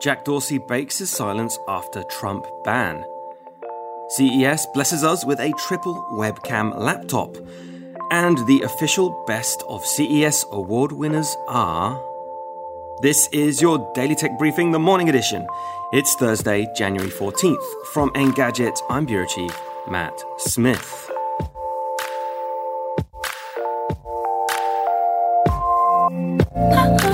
Jack Dorsey breaks his silence after Trump ban. CES blesses us with a triple webcam laptop. And the official Best of CES award winners are. This is your Daily Tech Briefing, the morning edition. It's Thursday, January 14th. From Engadget, I'm Bureau Chief Matt Smith.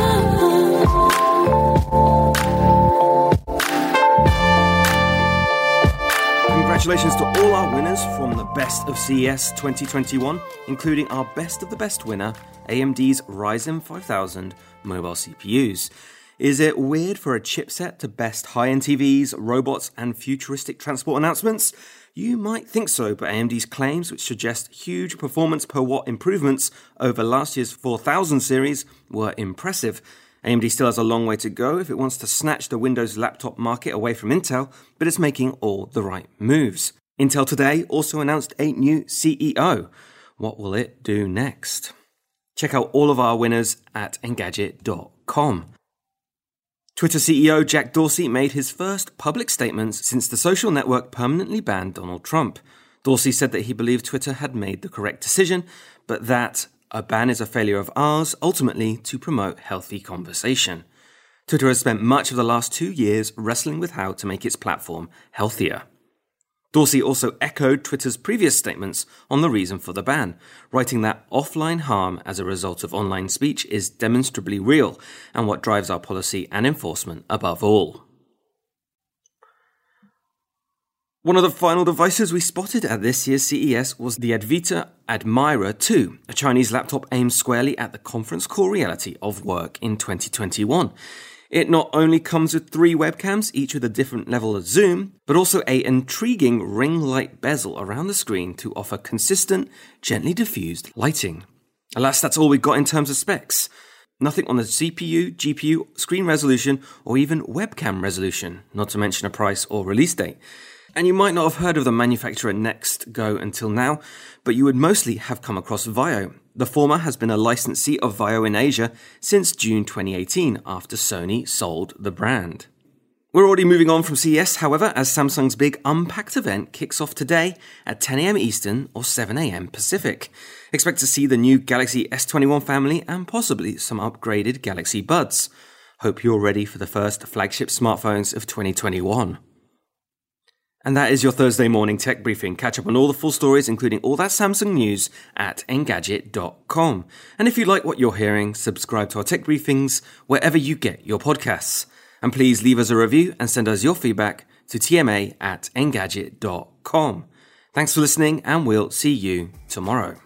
Congratulations to all our winners from the Best of CES 2021, including our Best of the Best winner, AMD's Ryzen 5000 mobile CPUs. Is it weird for a chipset to best high end TVs, robots, and futuristic transport announcements? You might think so, but AMD's claims, which suggest huge performance per watt improvements over last year's 4000 series, were impressive. AMD still has a long way to go if it wants to snatch the Windows laptop market away from Intel, but it's making all the right moves. Intel today also announced a new CEO. What will it do next? Check out all of our winners at Engadget.com. Twitter CEO Jack Dorsey made his first public statements since the social network permanently banned Donald Trump. Dorsey said that he believed Twitter had made the correct decision, but that a ban is a failure of ours, ultimately to promote healthy conversation. Twitter has spent much of the last two years wrestling with how to make its platform healthier. Dorsey also echoed Twitter's previous statements on the reason for the ban, writing that offline harm as a result of online speech is demonstrably real and what drives our policy and enforcement above all. One of the final devices we spotted at this year's CES was the Avita Admiror 2, a Chinese laptop aimed squarely at the conference core reality of work in 2021. It not only comes with three webcams, each with a different level of zoom, but also a intriguing ring light bezel around the screen to offer consistent, gently diffused lighting. Alas, that's all we've got in terms of specs. Nothing on the CPU, GPU, screen resolution, or even webcam resolution, not to mention a price or release date. And you might not have heard of the manufacturer Nexstgo until now, but you would mostly have come across VAIO. The former has been a licensee of VAIO in Asia since June 2018 after Sony sold the brand. We're already moving on from CES, however, as Samsung's big Unpacked event kicks off today at 10am Eastern or 7am Pacific. Expect to see the new Galaxy S21 family and possibly some upgraded Galaxy Buds. Hope you're ready for the first flagship smartphones of 2021. And that is your Thursday morning tech briefing. Catch up on all the full stories, including all that Samsung news at Engadget.com. And if you like what you're hearing, subscribe to our tech briefings wherever you get your podcasts. And please leave us a review and send us your feedback to tma at Engadget.com. Thanks for listening, and we'll see you tomorrow.